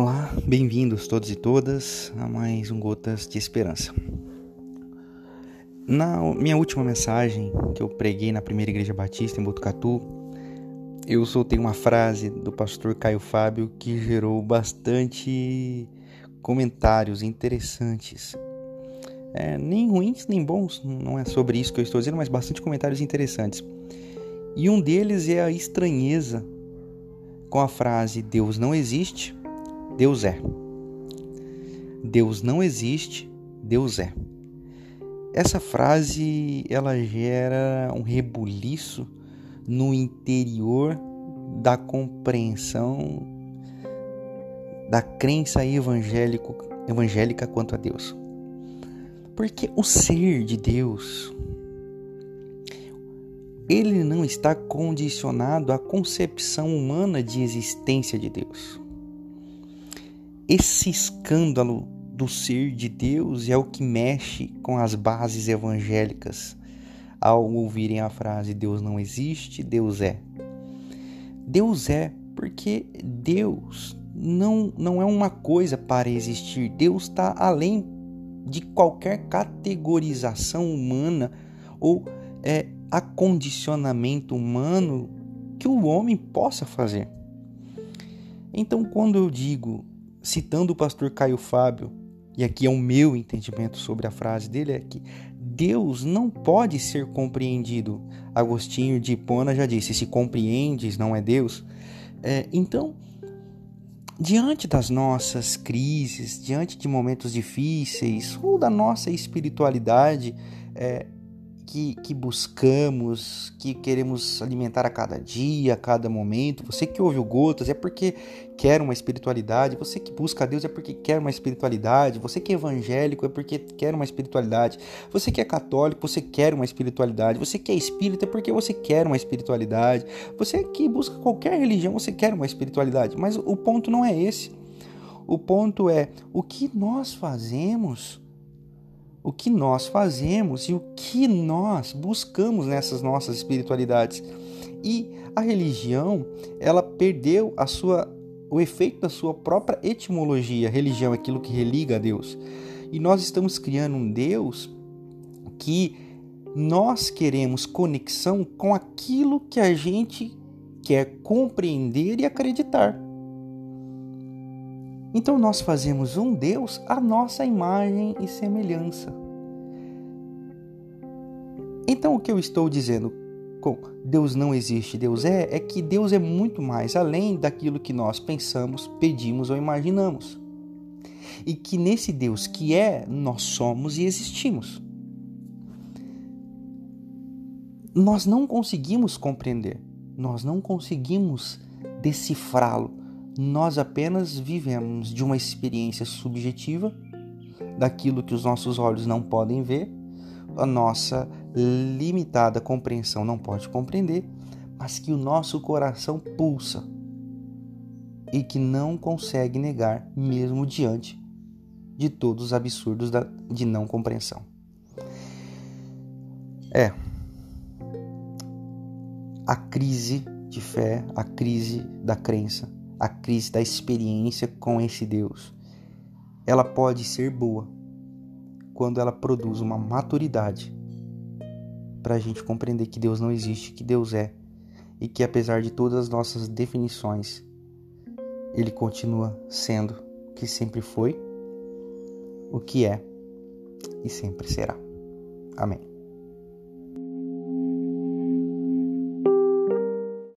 Olá, bem-vindos todos e todas a mais um Gotas de Esperança. Na minha última mensagem que eu preguei na primeira igreja batista em Botucatu, eu soltei uma frase do pastor Caio Fábio que gerou bastante comentários interessantes. É, nem ruins nem bons, não é sobre isso que eu estou dizendo, mas bastante comentários interessantes. E um deles é a estranheza com a frase Deus não existe Deus é. Deus não existe, Deus é. Essa frase ela gera um rebuliço no interior da compreensão da crença evangélico, evangélica quanto a Deus. Porque o ser de Deus ele não está condicionado à concepção humana de existência de Deus. Esse escândalo do ser de Deus é o que mexe com as bases evangélicas ao ouvirem a frase Deus não existe, Deus é. Deus é porque Deus não, não é uma coisa para existir. Deus está além de qualquer categorização humana ou é, acondicionamento humano que o homem possa fazer. Então, quando eu digo citando o pastor Caio Fábio, e aqui é o meu entendimento sobre a frase dele, é que Deus não pode ser compreendido. Agostinho de Hipona já disse: se compreendes, não é Deus. É, então, diante das nossas crises, diante de momentos difíceis, ou da nossa espiritualidade, é, que, que buscamos, que queremos alimentar a cada dia, a cada momento. Você que ouve o Gotas é porque quer uma espiritualidade. Você que busca a Deus é porque quer uma espiritualidade. Você que é evangélico é porque quer uma espiritualidade. Você que é católico, você quer uma espiritualidade. Você que é espírita é porque você quer uma espiritualidade. Você que busca qualquer religião, você quer uma espiritualidade. Mas o ponto não é esse. O ponto é o que nós fazemos o que nós fazemos e o que nós buscamos nessas nossas espiritualidades. E a religião, ela perdeu a sua o efeito da sua própria etimologia. Religião é aquilo que religa a Deus. E nós estamos criando um Deus que nós queremos conexão com aquilo que a gente quer compreender e acreditar. Então nós fazemos um Deus à nossa imagem e semelhança. Então o que eu estou dizendo com Deus não existe, Deus é, é que Deus é muito mais além daquilo que nós pensamos, pedimos ou imaginamos. E que nesse Deus que é, nós somos e existimos. Nós não conseguimos compreender, nós não conseguimos decifrá-lo nós apenas vivemos de uma experiência subjetiva, daquilo que os nossos olhos não podem ver, a nossa limitada compreensão não pode compreender, mas que o nosso coração pulsa e que não consegue negar, mesmo diante de todos os absurdos de não compreensão. É. A crise de fé, a crise da crença, a crise da experiência com esse Deus. Ela pode ser boa quando ela produz uma maturidade para a gente compreender que Deus não existe, que Deus é e que apesar de todas as nossas definições, Ele continua sendo o que sempre foi, o que é e sempre será. Amém.